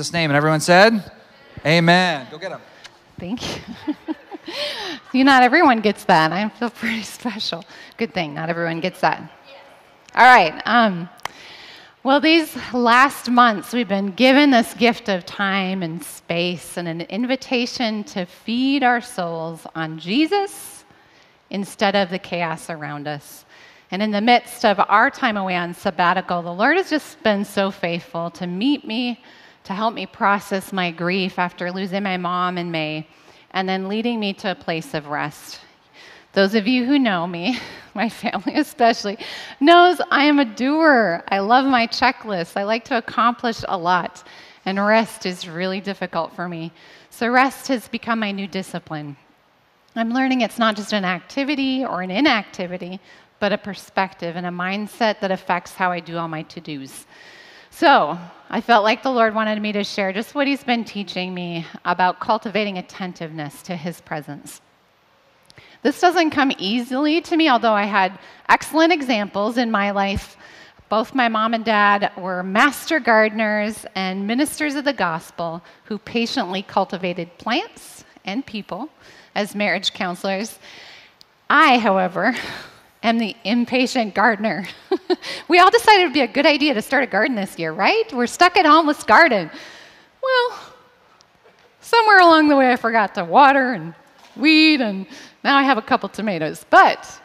Jesus' name. And everyone said, Amen. Go get them. Thank you. you, not everyone gets that. I feel pretty special. Good thing, not everyone gets that. All right. Um, well, these last months, we've been given this gift of time and space and an invitation to feed our souls on Jesus instead of the chaos around us. And in the midst of our time away on sabbatical, the Lord has just been so faithful to meet me to help me process my grief after losing my mom in May, and then leading me to a place of rest. Those of you who know me, my family especially, knows I am a doer. I love my checklist. I like to accomplish a lot, and rest is really difficult for me. So rest has become my new discipline. I'm learning it's not just an activity or an inactivity, but a perspective and a mindset that affects how I do all my to-dos. So, I felt like the Lord wanted me to share just what He's been teaching me about cultivating attentiveness to His presence. This doesn't come easily to me, although I had excellent examples in my life. Both my mom and dad were master gardeners and ministers of the gospel who patiently cultivated plants and people as marriage counselors. I, however, am the impatient gardener. we all decided it would be a good idea to start a garden this year, right? We're stuck at home, let's garden. Well, somewhere along the way I forgot to water and weed, and now I have a couple tomatoes. But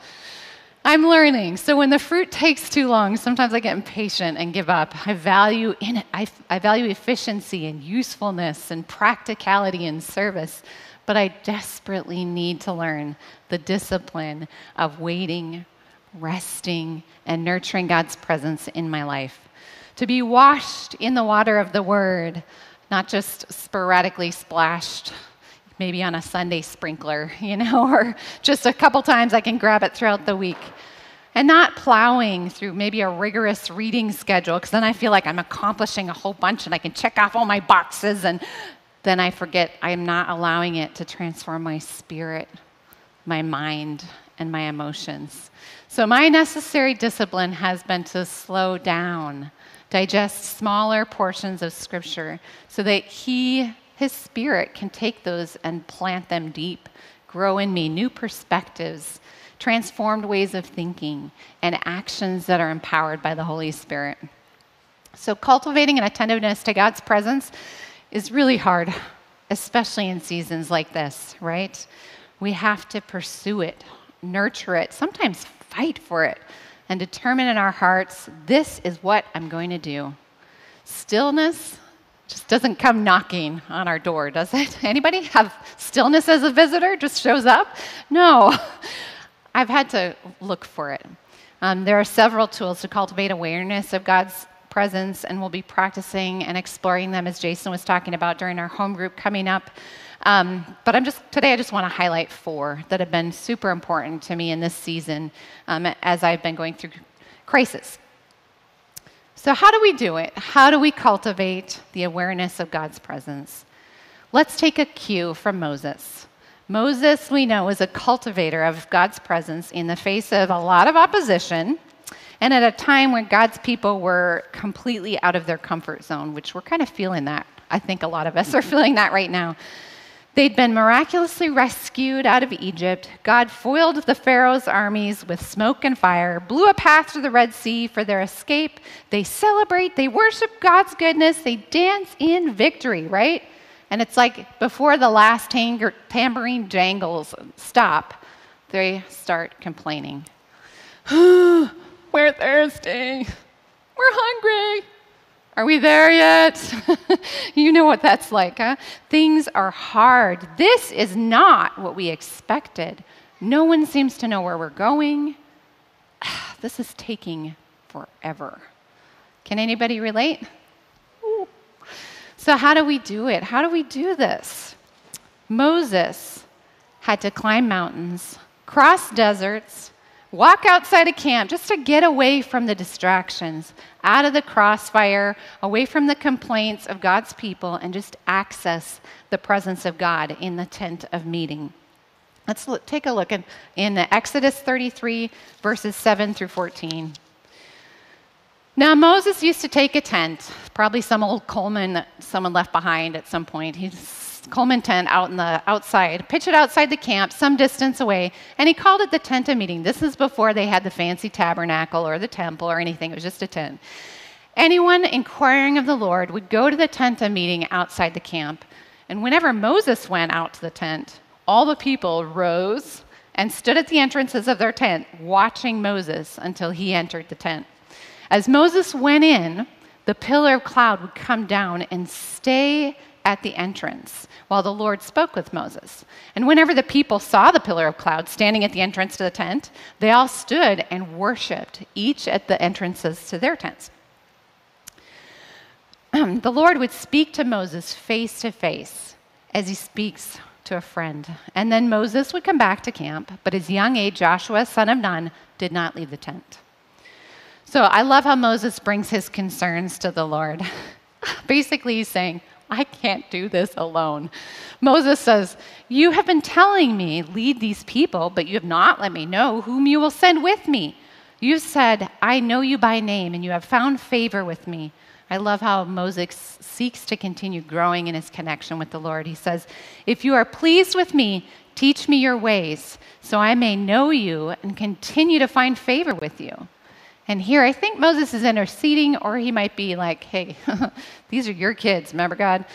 I'm learning. So when the fruit takes too long, sometimes I get impatient and give up. I value in it. I, I value efficiency and usefulness and practicality and service but I desperately need to learn the discipline of waiting, resting, and nurturing God's presence in my life. To be washed in the water of the Word, not just sporadically splashed, maybe on a Sunday sprinkler, you know, or just a couple times I can grab it throughout the week. And not plowing through maybe a rigorous reading schedule, because then I feel like I'm accomplishing a whole bunch and I can check off all my boxes and then I forget I'm not allowing it to transform my spirit, my mind, and my emotions. So, my necessary discipline has been to slow down, digest smaller portions of Scripture so that He, His Spirit, can take those and plant them deep, grow in me new perspectives, transformed ways of thinking, and actions that are empowered by the Holy Spirit. So, cultivating an attentiveness to God's presence is really hard, especially in seasons like this, right? We have to pursue it, nurture it, sometimes fight for it, and determine in our hearts this is what I'm going to do. Stillness just doesn't come knocking on our door, does it? Anybody have stillness as a visitor? Just shows up? No. I've had to look for it. Um, there are several tools to cultivate awareness of God's presence, and we'll be practicing and exploring them as Jason was talking about during our home group coming up. Um, but I'm just today. I just want to highlight four that have been super important to me in this season um, as I've been going through crisis. So, how do we do it? How do we cultivate the awareness of God's presence? Let's take a cue from Moses. Moses, we know, is a cultivator of God's presence in the face of a lot of opposition and at a time when God's people were completely out of their comfort zone, which we're kind of feeling that. I think a lot of us are mm-hmm. feeling that right now. They'd been miraculously rescued out of Egypt. God foiled the Pharaoh's armies with smoke and fire, blew a path to the Red Sea for their escape. They celebrate, they worship God's goodness, they dance in victory, right? And it's like before the last tang- tambourine jangles stop, they start complaining. We're thirsty. We're hungry. Are we there yet? you know what that's like, huh? Things are hard. This is not what we expected. No one seems to know where we're going. This is taking forever. Can anybody relate? Ooh. So, how do we do it? How do we do this? Moses had to climb mountains, cross deserts, Walk outside of camp just to get away from the distractions, out of the crossfire, away from the complaints of God's people, and just access the presence of God in the tent of meeting. Let's look, take a look in, in Exodus 33, verses 7 through 14. Now, Moses used to take a tent, probably some old Coleman that someone left behind at some point. He's Coleman tent out in the outside, pitch it outside the camp, some distance away, and he called it the tent meeting. This is before they had the fancy tabernacle or the temple or anything, it was just a tent. Anyone inquiring of the Lord would go to the tent meeting outside the camp. And whenever Moses went out to the tent, all the people rose and stood at the entrances of their tent, watching Moses until he entered the tent. As Moses went in, the pillar of cloud would come down and stay at the entrance while the Lord spoke with Moses. And whenever the people saw the pillar of cloud standing at the entrance to the tent, they all stood and worshiped, each at the entrances to their tents. the Lord would speak to Moses face to face as he speaks to a friend. And then Moses would come back to camp, but his young aide, Joshua, son of Nun, did not leave the tent. So I love how Moses brings his concerns to the Lord. Basically, he's saying, I can't do this alone. Moses says, You have been telling me, lead these people, but you have not let me know whom you will send with me. You said, I know you by name, and you have found favor with me. I love how Moses seeks to continue growing in his connection with the Lord. He says, If you are pleased with me, teach me your ways, so I may know you and continue to find favor with you. And here, I think Moses is interceding, or he might be like, hey, these are your kids, remember, God?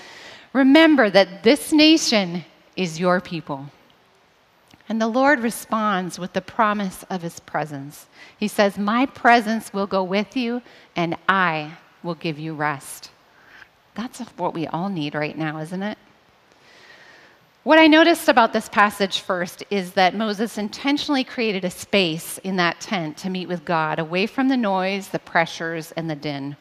Remember that this nation is your people. And the Lord responds with the promise of his presence. He says, My presence will go with you, and I will give you rest. That's what we all need right now, isn't it? What I noticed about this passage first is that Moses intentionally created a space in that tent to meet with God, away from the noise, the pressures, and the din.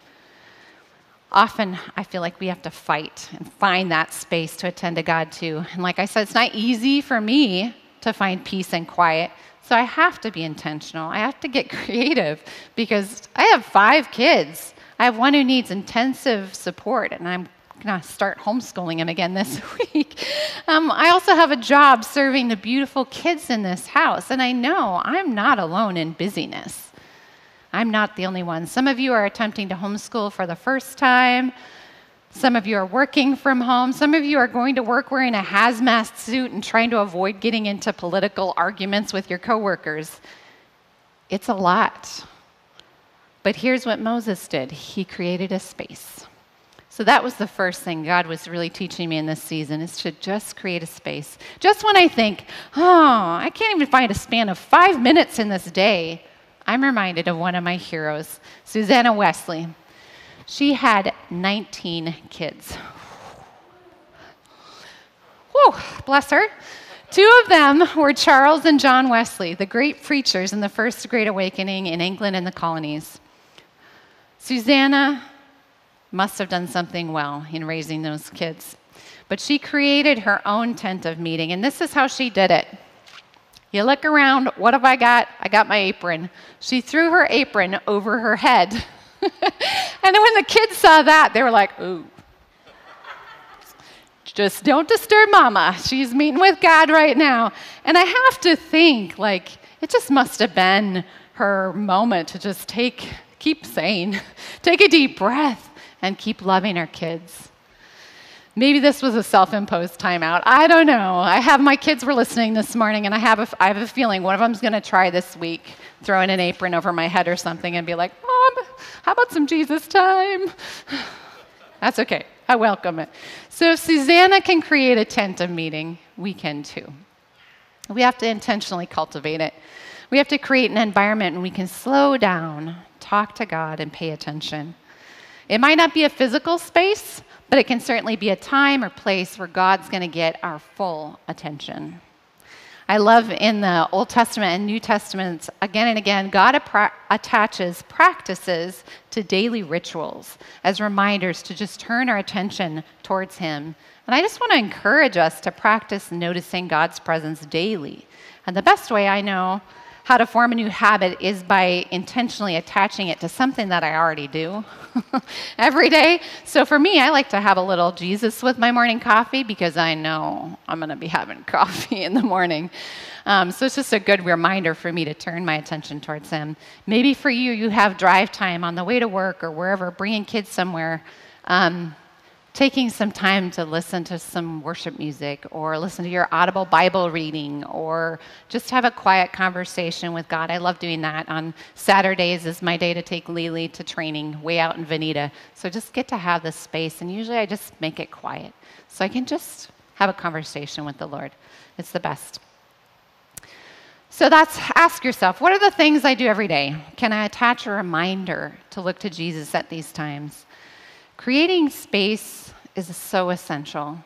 Often, I feel like we have to fight and find that space to attend to God too. And like I said, it's not easy for me to find peace and quiet. So I have to be intentional. I have to get creative because I have five kids. I have one who needs intensive support, and I'm going to start homeschooling him again this week. Um, I also have a job serving the beautiful kids in this house, and I know I'm not alone in busyness. I'm not the only one. Some of you are attempting to homeschool for the first time. Some of you are working from home. Some of you are going to work wearing a hazmat suit and trying to avoid getting into political arguments with your coworkers. It's a lot. But here's what Moses did he created a space. So that was the first thing God was really teaching me in this season is to just create a space. Just when I think, oh, I can't even find a span of five minutes in this day, I'm reminded of one of my heroes, Susanna Wesley. She had 19 kids. Whew, bless her. Two of them were Charles and John Wesley, the great preachers in the First Great Awakening in England and the colonies. Susanna must have done something well in raising those kids. But she created her own tent of meeting, and this is how she did it. You look around, what have I got? I got my apron. She threw her apron over her head. and then when the kids saw that, they were like, ooh. Just don't disturb mama. She's meeting with God right now. And I have to think, like, it just must have been her moment to just take, keep saying, take a deep breath and keep loving our kids. Maybe this was a self imposed timeout. I don't know. I have my kids were listening this morning, and I have a, I have a feeling one of them's going to try this week, throwing an apron over my head or something, and be like, Mom, how about some Jesus time? That's okay. I welcome it. So if Susanna can create a tent of meeting, we can too. We have to intentionally cultivate it. We have to create an environment and we can slow down, talk to God, and pay attention. It might not be a physical space, but it can certainly be a time or place where God's going to get our full attention. I love in the Old Testament and New Testament, again and again, God attaches practices to daily rituals as reminders to just turn our attention towards Him. And I just want to encourage us to practice noticing God's presence daily. And the best way I know how to form a new habit is by intentionally attaching it to something that I already do every day. So for me, I like to have a little Jesus with my morning coffee because I know I'm going to be having coffee in the morning. Um, so it's just a good reminder for me to turn my attention towards Him. Maybe for you, you have drive time on the way to work or wherever, bringing kids somewhere. Um, taking some time to listen to some worship music or listen to your audible Bible reading or just have a quiet conversation with God. I love doing that. On Saturdays is my day to take Lily to training way out in Veneta. So just get to have this space. And usually I just make it quiet so I can just have a conversation with the Lord. It's the best. So that's ask yourself what are the things I do every day? Can I attach a reminder to look to Jesus at these times? Creating space is so essential,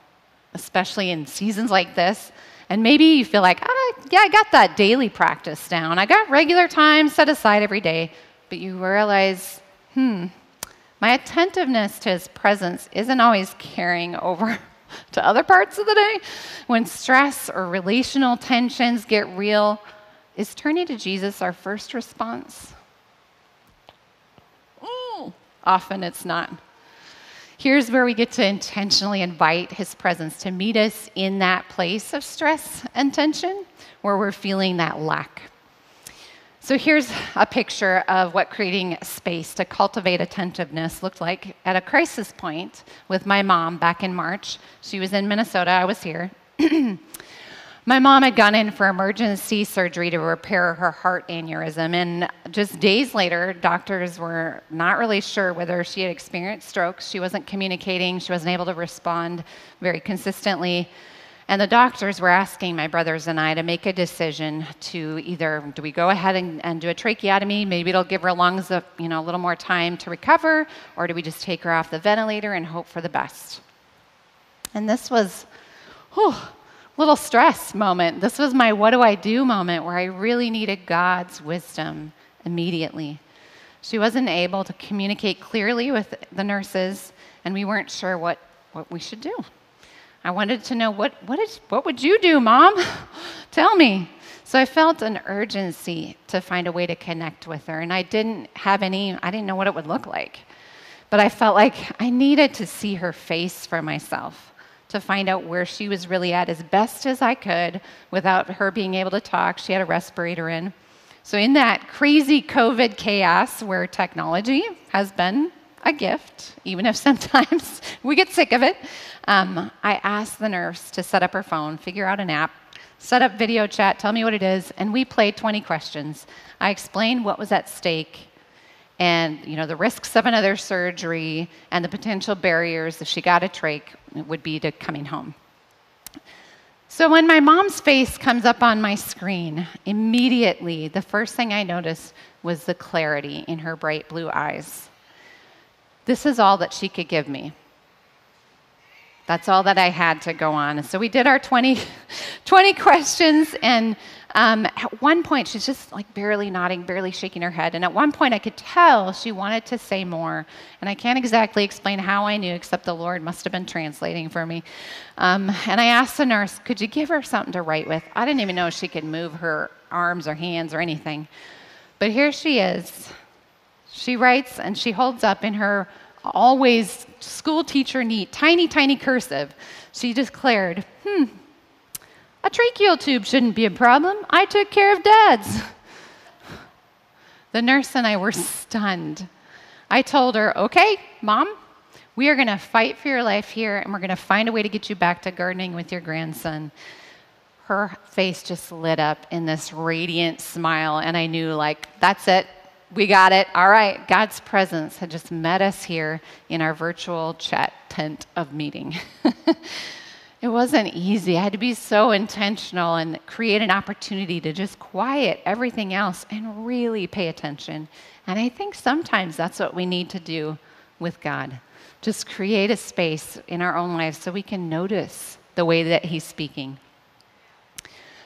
especially in seasons like this. And maybe you feel like, ah, yeah, I got that daily practice down. I got regular time set aside every day. But you realize, hmm, my attentiveness to his presence isn't always carrying over to other parts of the day. When stress or relational tensions get real, is turning to Jesus our first response? Mm, often it's not. Here's where we get to intentionally invite His presence to meet us in that place of stress and tension where we're feeling that lack. So here's a picture of what creating space to cultivate attentiveness looked like at a crisis point with my mom back in March. She was in Minnesota, I was here. My mom had gone in for emergency surgery to repair her heart aneurysm, and just days later, doctors were not really sure whether she had experienced strokes. She wasn't communicating, she wasn't able to respond very consistently. And the doctors were asking my brothers and I to make a decision to either do we go ahead and, and do a tracheotomy, maybe it'll give her lungs a, you know, a little more time to recover, or do we just take her off the ventilator and hope for the best? And this was, whew, little stress moment. This was my what do I do moment where I really needed God's wisdom immediately. She wasn't able to communicate clearly with the nurses, and we weren't sure what, what we should do. I wanted to know what, what, is, what would you do, Mom? Tell me. So I felt an urgency to find a way to connect with her, and I didn't have any, I didn't know what it would look like. But I felt like I needed to see her face for myself to find out where she was really at as best as I could without her being able to talk. She had a respirator in. So, in that crazy COVID chaos where technology has been a gift, even if sometimes we get sick of it, um, I asked the nurse to set up her phone, figure out an app, set up video chat, tell me what it is, and we played 20 questions. I explained what was at stake and you know the risks of another surgery and the potential barriers if she got a trach would be to coming home. So when my mom's face comes up on my screen, immediately the first thing I noticed was the clarity in her bright blue eyes. This is all that she could give me. That's all that I had to go on. So we did our 20, 20 questions, and um, at one point, she's just like barely nodding, barely shaking her head. And at one point, I could tell she wanted to say more. And I can't exactly explain how I knew, except the Lord must have been translating for me. Um, and I asked the nurse, Could you give her something to write with? I didn't even know she could move her arms or hands or anything. But here she is. She writes and she holds up in her always school teacher neat, tiny, tiny cursive. She declared, Hmm, a tracheal tube shouldn't be a problem. I took care of dad's. The nurse and I were stunned. I told her, okay, mom, we are going to fight for your life here and we're going to find a way to get you back to gardening with your grandson. Her face just lit up in this radiant smile, and I knew, like, that's it. We got it. All right. God's presence had just met us here in our virtual chat tent of meeting. It wasn't easy. I had to be so intentional and create an opportunity to just quiet everything else and really pay attention. And I think sometimes that's what we need to do with God. Just create a space in our own lives so we can notice the way that He's speaking.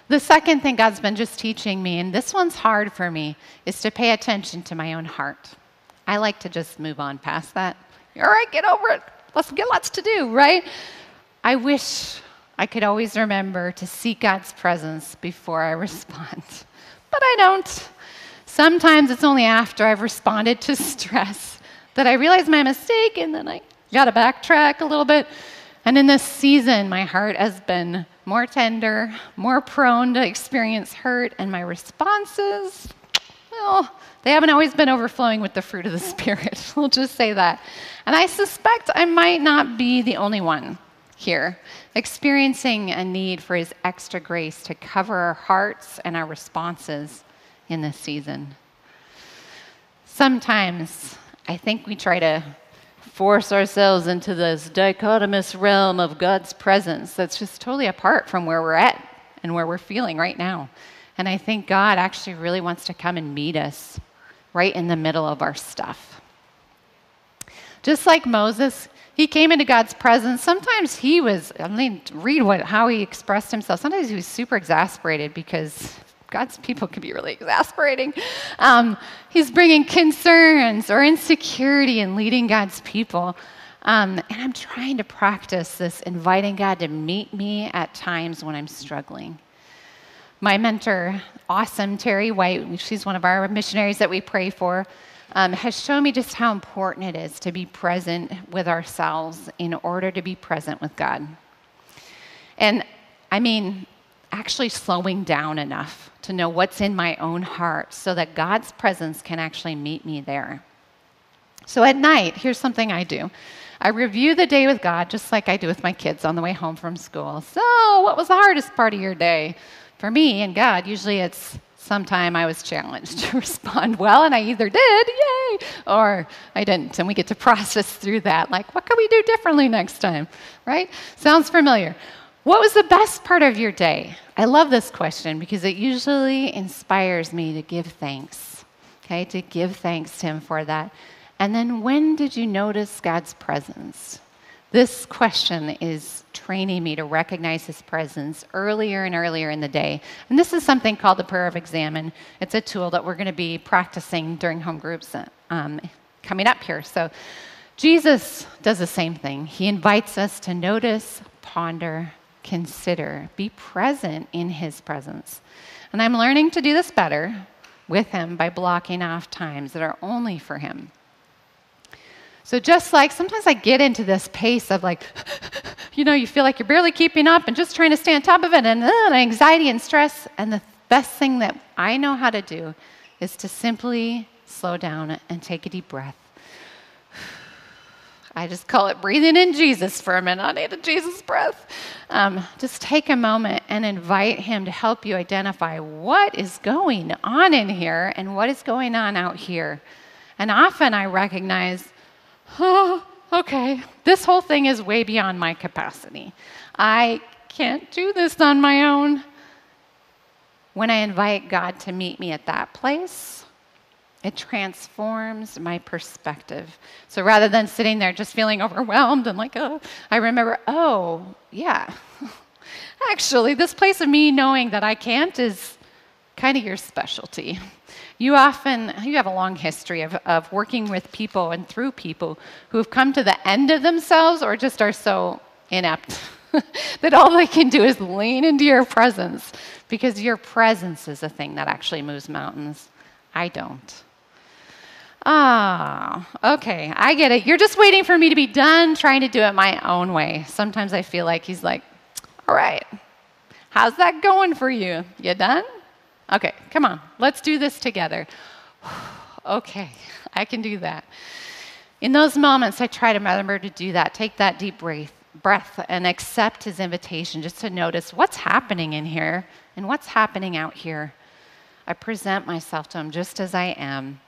The second thing God's been just teaching me, and this one's hard for me, is to pay attention to my own heart. I like to just move on past that. All right, get over it. Let's get lots to do, right? I wish I could always remember to seek God's presence before I respond. but I don't. Sometimes it's only after I've responded to stress that I realize my mistake and then I got to backtrack a little bit. And in this season, my heart has been more tender, more prone to experience hurt, and my responses, well, they haven't always been overflowing with the fruit of the Spirit. we'll just say that. And I suspect I might not be the only one here experiencing a need for His extra grace to cover our hearts and our responses in this season. Sometimes I think we try to force ourselves into this dichotomous realm of God's presence that's just totally apart from where we're at and where we're feeling right now. And I think God actually really wants to come and meet us right in the middle of our stuff. Just like Moses, he came into God's presence. Sometimes he was, I mean, read what, how he expressed himself. Sometimes he was super exasperated because God's people can be really exasperating. Um, he's bringing concerns or insecurity in leading God's people. Um, and I'm trying to practice this, inviting God to meet me at times when I'm struggling. My mentor, awesome Terry White, she's one of our missionaries that we pray for, um, has shown me just how important it is to be present with ourselves in order to be present with God. And I mean, actually slowing down enough to know what's in my own heart so that God's presence can actually meet me there. So at night, here's something I do I review the day with God just like I do with my kids on the way home from school. So, what was the hardest part of your day? For me and God, usually it's sometime I was challenged to respond well, and I either did, yay, or I didn't. And we get to process through that. Like, what can we do differently next time? Right? Sounds familiar. What was the best part of your day? I love this question because it usually inspires me to give thanks, okay, to give thanks to Him for that. And then when did you notice God's presence? This question is training me to recognize His presence earlier and earlier in the day. And this is something called the prayer of examen. It's a tool that we're going to be practicing during home groups um, coming up here. So Jesus does the same thing. He invites us to notice, ponder, consider, be present in His presence. And I'm learning to do this better with Him by blocking off times that are only for Him. So, just like sometimes I get into this pace of like, you know, you feel like you're barely keeping up and just trying to stay on top of it, and uh, anxiety and stress. And the best thing that I know how to do is to simply slow down and take a deep breath I just call it breathing in Jesus for a minute. I need a Jesus breath. Um, just take a moment and invite Him to help you identify what is going on in here and what is going on out here. And often I recognize, oh, okay, this whole thing is way beyond my capacity. I can't do this on my own. When I invite God to meet me at that place, it transforms my perspective. So rather than sitting there just feeling overwhelmed and like, oh, I remember, oh, yeah. Actually, this place of me knowing that I can't is kind of your specialty. You often you have a long history of, of working with people and through people who have come to the end of themselves or just are so inept that all they can do is lean into your presence because your presence is a thing that actually moves mountains. I don't. Ah, oh, okay, I get it. You're just waiting for me to be done trying to do it my own way. Sometimes I feel like he's like, all right, how's that going for you? You done? Okay, come on, let's do this together. okay, I can do that. In those moments, I try to remember to do that. Take that deep breath, breath and accept his invitation just to notice what's happening in here and what's happening out here. I present myself to him just as I am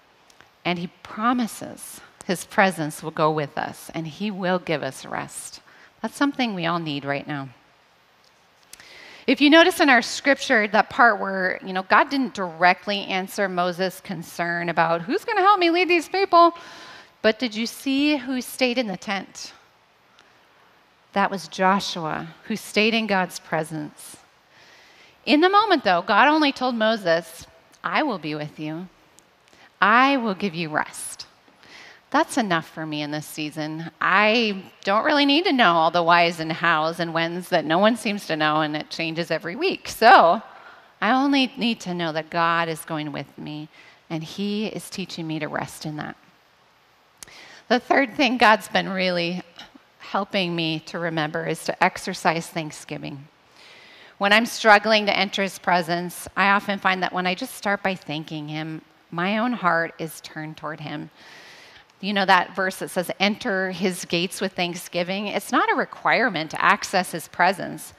and He promises His presence will go with us and He will give us rest. That's something we all need right now. If you notice in our scripture, that part where, you know, God didn't directly answer Moses' concern about who's going to help me lead these people, but did you see who stayed in the tent? That was Joshua, who stayed in God's presence. In the moment, though, God only told Moses, I will be with you. I will give you rest. That's enough for me in this season. I don't really need to know all the whys and hows and whens that no one seems to know, and it changes every week. So I only need to know that God is going with me and He is teaching me to rest in that. The third thing God's been really helping me to remember is to exercise thanksgiving. When I'm struggling to enter His presence, I often find that when I just start by thanking Him, my own heart is turned toward Him. You know that verse that says, enter His gates with thanksgiving? It's not a requirement to access His presence,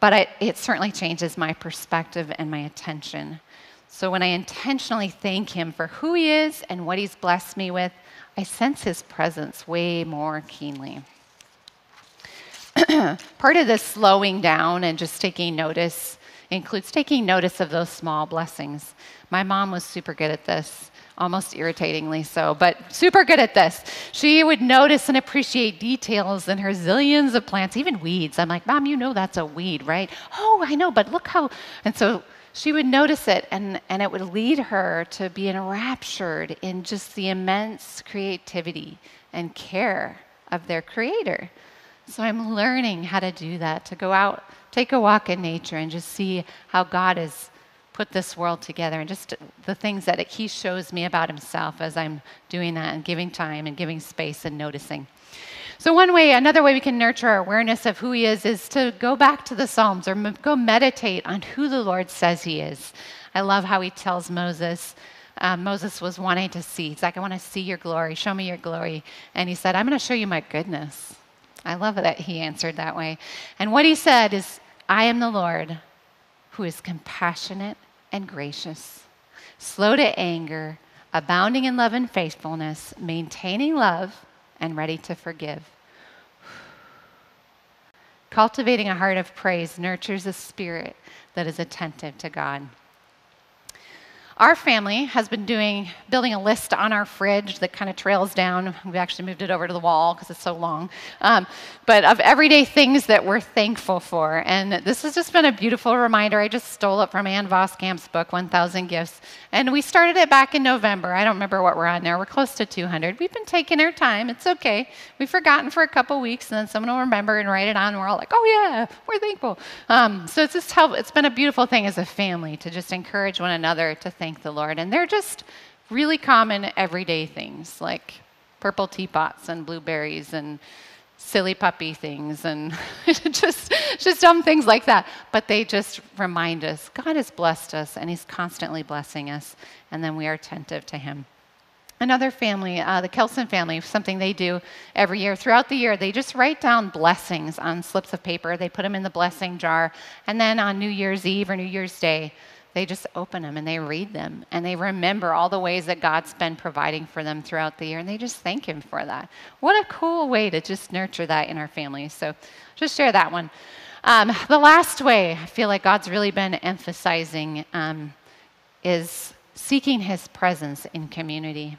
but it, it certainly changes my perspective and my attention. So when I intentionally thank Him for who He is and what He's blessed me with, I sense His presence way more keenly. Part of this slowing down and just taking notice includes taking notice of those small blessings. My mom was super good at this, almost irritatingly so, but super good at this. She would notice and appreciate details in her zillions of plants, even weeds. I'm like, Mom, you know that's a weed, right? Oh, I know, but look how. And so she would notice it, and, and it would lead her to be enraptured in just the immense creativity and care of their creator. So I'm learning how to do that, to go out, take a walk in nature, and just see how God has put this world together and just the things that He shows me about Himself as I'm doing that and giving time and giving space and noticing. So, one way, another way we can nurture our awareness of who He is is to go back to the Psalms or go meditate on who the Lord says He is. I love how He tells Moses, um, Moses was wanting to see. He's like, I want to see your glory. Show me your glory. And he said, I'm going to show you my goodness. I love that he answered that way. And what he said is, I am the Lord who is compassionate and gracious, slow to anger, abounding in love and faithfulness, maintaining love, and ready to forgive. Cultivating a heart of praise nurtures a spirit that is attentive to God. Our family has been doing building a list on our fridge that kind of trails down. We've actually moved it over to the wall because it's so long. Um, but of everyday things that we're thankful for, and this has just been a beautiful reminder. I just stole it from Ann Voskamp's book, 1,000 Gifts, and we started it back in November. I don't remember what we're on now. We're close to 200. We've been taking our time. It's okay. We've forgotten for a couple weeks, and then someone will remember and write it on. And we're all like, "Oh yeah, we're thankful." Um, so it's just help. It's been a beautiful thing as a family to just encourage one another to thank thank the Lord. And they're just really common everyday things like purple teapots and blueberries and silly puppy things and just just dumb things like that. But they just remind us god has blessed us and he's constantly blessing us and then we are attentive to him. Another family uh, the kelson family something they do every year. Throughout the year they just write down blessings on slips of paper. They put them in the blessing jar. And then on new year's eve or new year's day they just open them and they read them and they remember all the ways that God's been providing for them throughout the year and they just thank Him for that. What a cool way to just nurture that in our families. So just share that one. Um, the last way I feel like God's really been emphasizing um, is seeking His presence in community.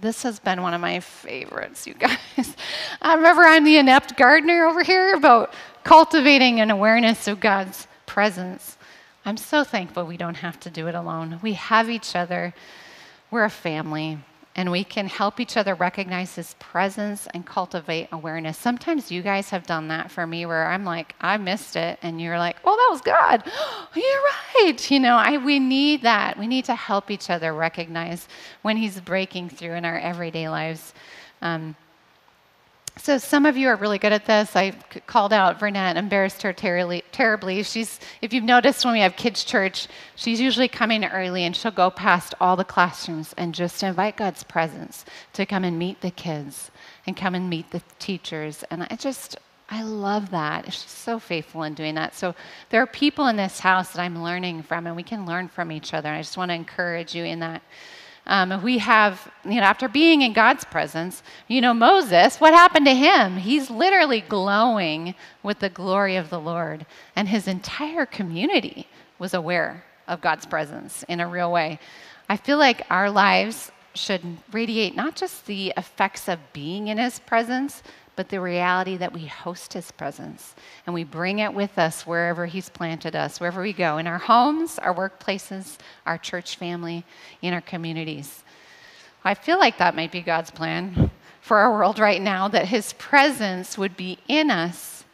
This has been one of my favorites, you guys. I remember I'm the inept gardener over here about cultivating an awareness of God's presence. I'm so thankful we don't have to do it alone. We have each other, we're a family, and we can help each other recognize His presence and cultivate awareness. Sometimes you guys have done that for me where I'm like, I missed it, and you're like, oh, that was God. you're right. You know, I, we need that. We need to help each other recognize when He's breaking through in our everyday lives. Um, so some of you are really good at this. I called out Vernette, embarrassed her terribly, terribly. She's, if you've noticed when we have kids' church, she's usually coming early and she'll go past all the classrooms and just invite God's presence to come and meet the kids and come and meet the teachers. And I just, I love that. She's so faithful in doing that. So there are people in this house that I'm learning from, and we can learn from each other. And I just want to encourage you in that. Um, we have, you know, after being in God's presence, you know, Moses, what happened to him? He's literally glowing with the glory of the Lord, and his entire community was aware of God's presence in a real way. I feel like our lives should radiate not just the effects of being in his presence, but the reality that we host His presence and we bring it with us wherever He's planted us, wherever we go, in our homes, our workplaces, our church family, in our communities. I feel like that might be God's plan for our world right now that His presence would be in us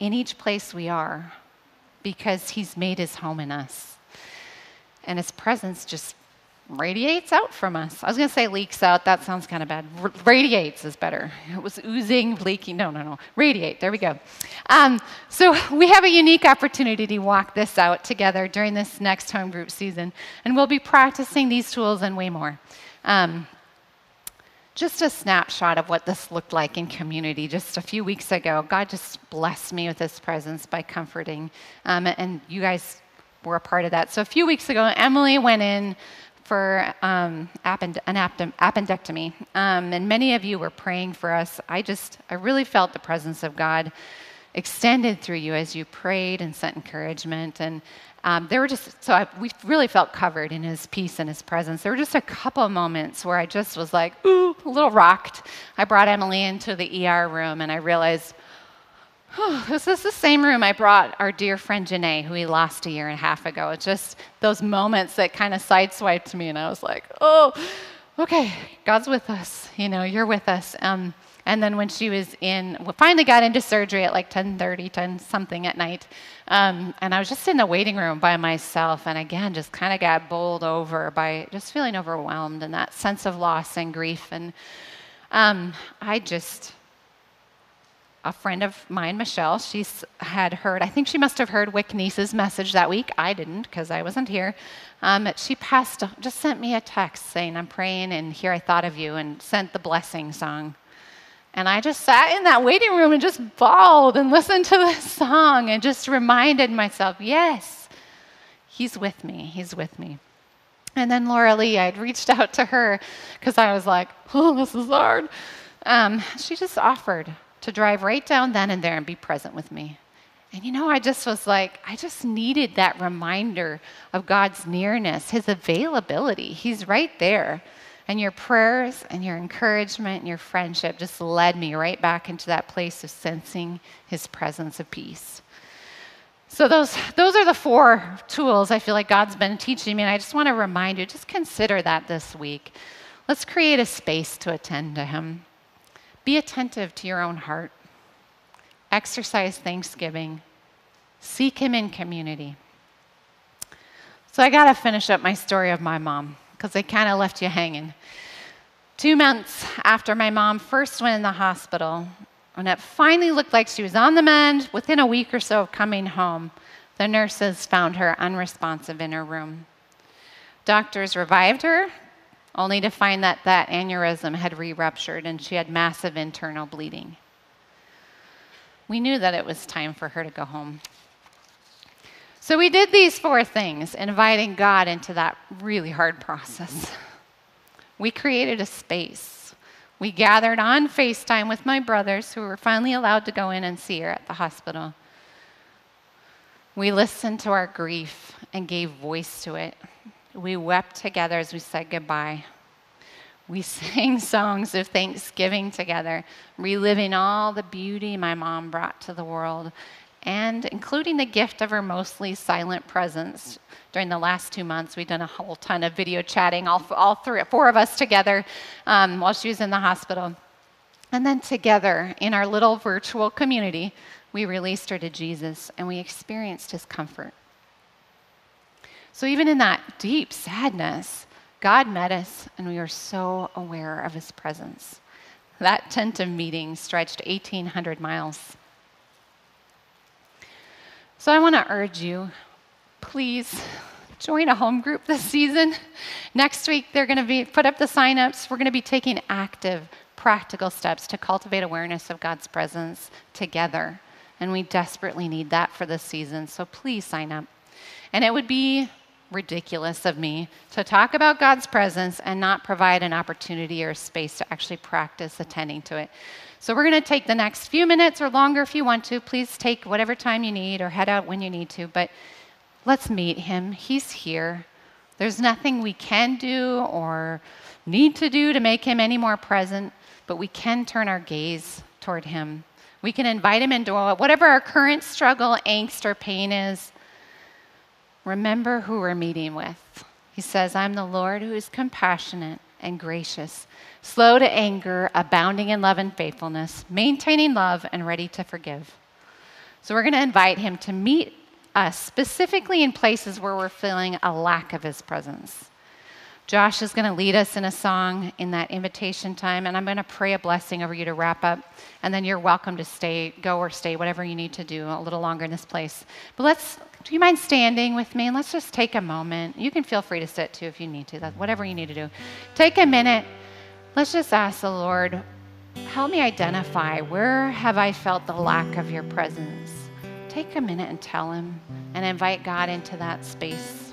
in each place we are because He's made His home in us. And His presence just radiates out from us. I was going to say leaks out. That sounds kind of bad. R- radiates is better. It was oozing, leaking. No, no, no. Radiate. There we go. Um, so we have a unique opportunity to walk this out together during this next home group season, and we'll be practicing these tools and way more. Um, just a snapshot of what this looked like in community just a few weeks ago. God just blessed me with his presence by comforting. Um, and you guys were a part of that. So a few weeks ago, Emily went in for um, append- an appendectomy. Um, and many of you were praying for us. I just, I really felt the presence of God extended through you as you prayed and sent encouragement. And um, there were just, so I, we really felt covered in his peace and his presence. There were just a couple moments where I just was like, ooh, a little rocked. I brought Emily into the ER room and I realized, this is the same room I brought our dear friend Janae, who we lost a year and a half ago. It's just those moments that kind of sideswiped me and I was like, oh, okay, God's with us. You know, you're with us. Um, and then when she was in, well, finally got into surgery at like 10:30, 10 something at night, um, and I was just in the waiting room by myself, and again, just kind of got bowled over by just feeling overwhelmed and that sense of loss and grief. And um, I just, a friend of mine, Michelle, she had heard, I think she must have heard Wick Niece's message that week. I didn't because I wasn't here. Um, she passed, just sent me a text saying, I'm praying and here I thought of you, and sent the blessing song. And I just sat in that waiting room and just bawled and listened to this song and just reminded myself, yes, he's with me. He's with me. And then Laura Lee, I'd reached out to her because I was like, oh, this is hard. Um, she just offered to drive right down then and there and be present with me. And you know, I just was like, I just needed that reminder of God's nearness, His availability. He's right there. And your prayers and your encouragement and your friendship just led me right back into that place of sensing his presence of peace. So those those are the four tools I feel like God's been teaching me and I just want to remind you just consider that this week. Let's create a space to attend to him. Be attentive to your own heart. Exercise thanksgiving. Seek him in community. So I got to finish up my story of my mom because they kind of left you hanging. Two months after my mom first went in the hospital, when it finally looked like she was on the mend, within a week or so of coming home, the nurses found her unresponsive in her room. Doctors revived her, only to find that that aneurysm had re ruptured and she had massive internal bleeding. We knew that it was time for her to go home. So we did these four things, inviting God into that really hard process. We created a space. We gathered on FaceTime with my brothers who were finally allowed to go in and see her at the hospital. We listened to our grief and gave voice to it. We wept together as we said goodbye. We sang songs of thanksgiving together, reliving all the beauty my mom brought to the world and including the gift of her mostly silent presence. During the last two months, we've done a whole ton of video chatting, all, all three, four of us together um, while she was in the hospital. And then together in our little virtual community, we released her to Jesus and we experienced his comfort. So, even in that deep sadness, God met us and we were so aware of his presence. That tent of meeting stretched 1,800 miles. So I want to urge you, please join a home group this season. Next week, they're going to be put up the signups. We're going to be taking active, practical steps to cultivate awareness of God's presence together. And we desperately need that for this season. So please sign up. And it would be ridiculous of me to talk about God's presence and not provide an opportunity or space to actually practice attending to it. So we're going to take the next few minutes or longer if you want to. Please take whatever time you need or head out when you need to. But let's meet him. He's here. There's nothing we can do or need to do to make him any more present, but we can turn our gaze toward him. We can invite him into whatever our current struggle, angst, or pain is. Remember who we're meeting with. He says, I'm the Lord who is compassionate and gracious, slow to anger, abounding in love and faithfulness, maintaining love, and ready to forgive. So we're going to invite him to meet us, specifically in places where we're feeling a lack of His presence. Josh is going to lead us in a song in that invitation time, and I'm going to pray a blessing over you to wrap up, and then you're welcome to stay, go or stay, whatever you need to do a little longer in this place. But let's, do you mind standing with me? And let's just take a moment. You can feel free to sit too if you need to, whatever you need to do. Take a minute. Let's just ask the Lord, help me identify where have I felt the lack of your presence? Take a minute and tell Him and invite God into that space.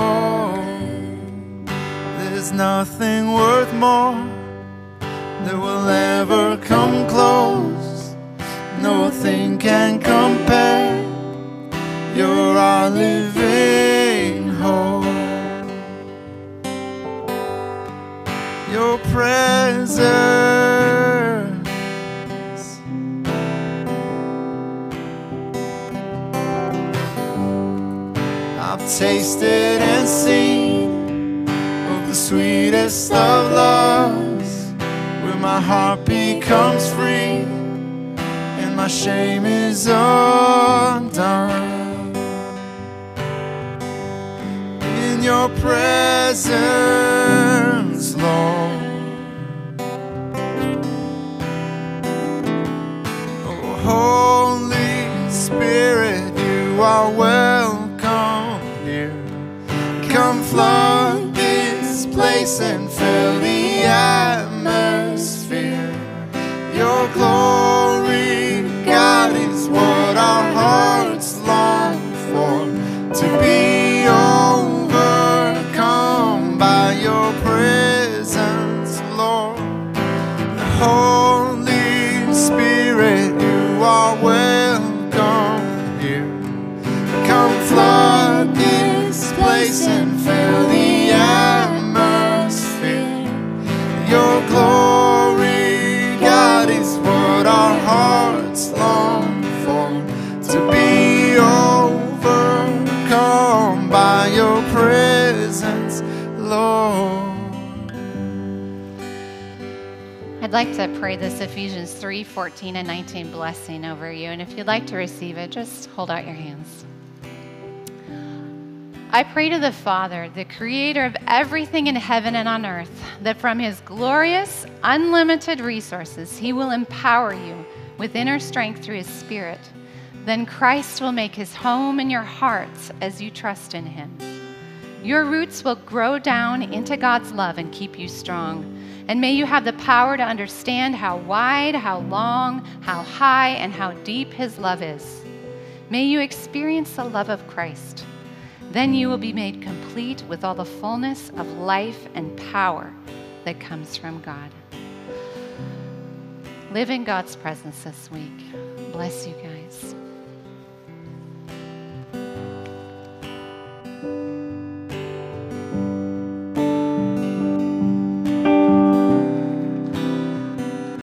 There's nothing worth more that will ever come close. Nothing can compare. You're our living hope. Your presence. I've tasted and seen sweetest of loves, where my heart becomes free and my shame is undone. In your presence, I'd like to pray this Ephesians 3 14 and 19 blessing over you. And if you'd like to receive it, just hold out your hands. I pray to the Father, the creator of everything in heaven and on earth, that from his glorious, unlimited resources, he will empower you with inner strength through his Spirit. Then Christ will make his home in your hearts as you trust in him. Your roots will grow down into God's love and keep you strong. And may you have the power to understand how wide, how long, how high, and how deep His love is. May you experience the love of Christ. Then you will be made complete with all the fullness of life and power that comes from God. Live in God's presence this week. Bless you guys.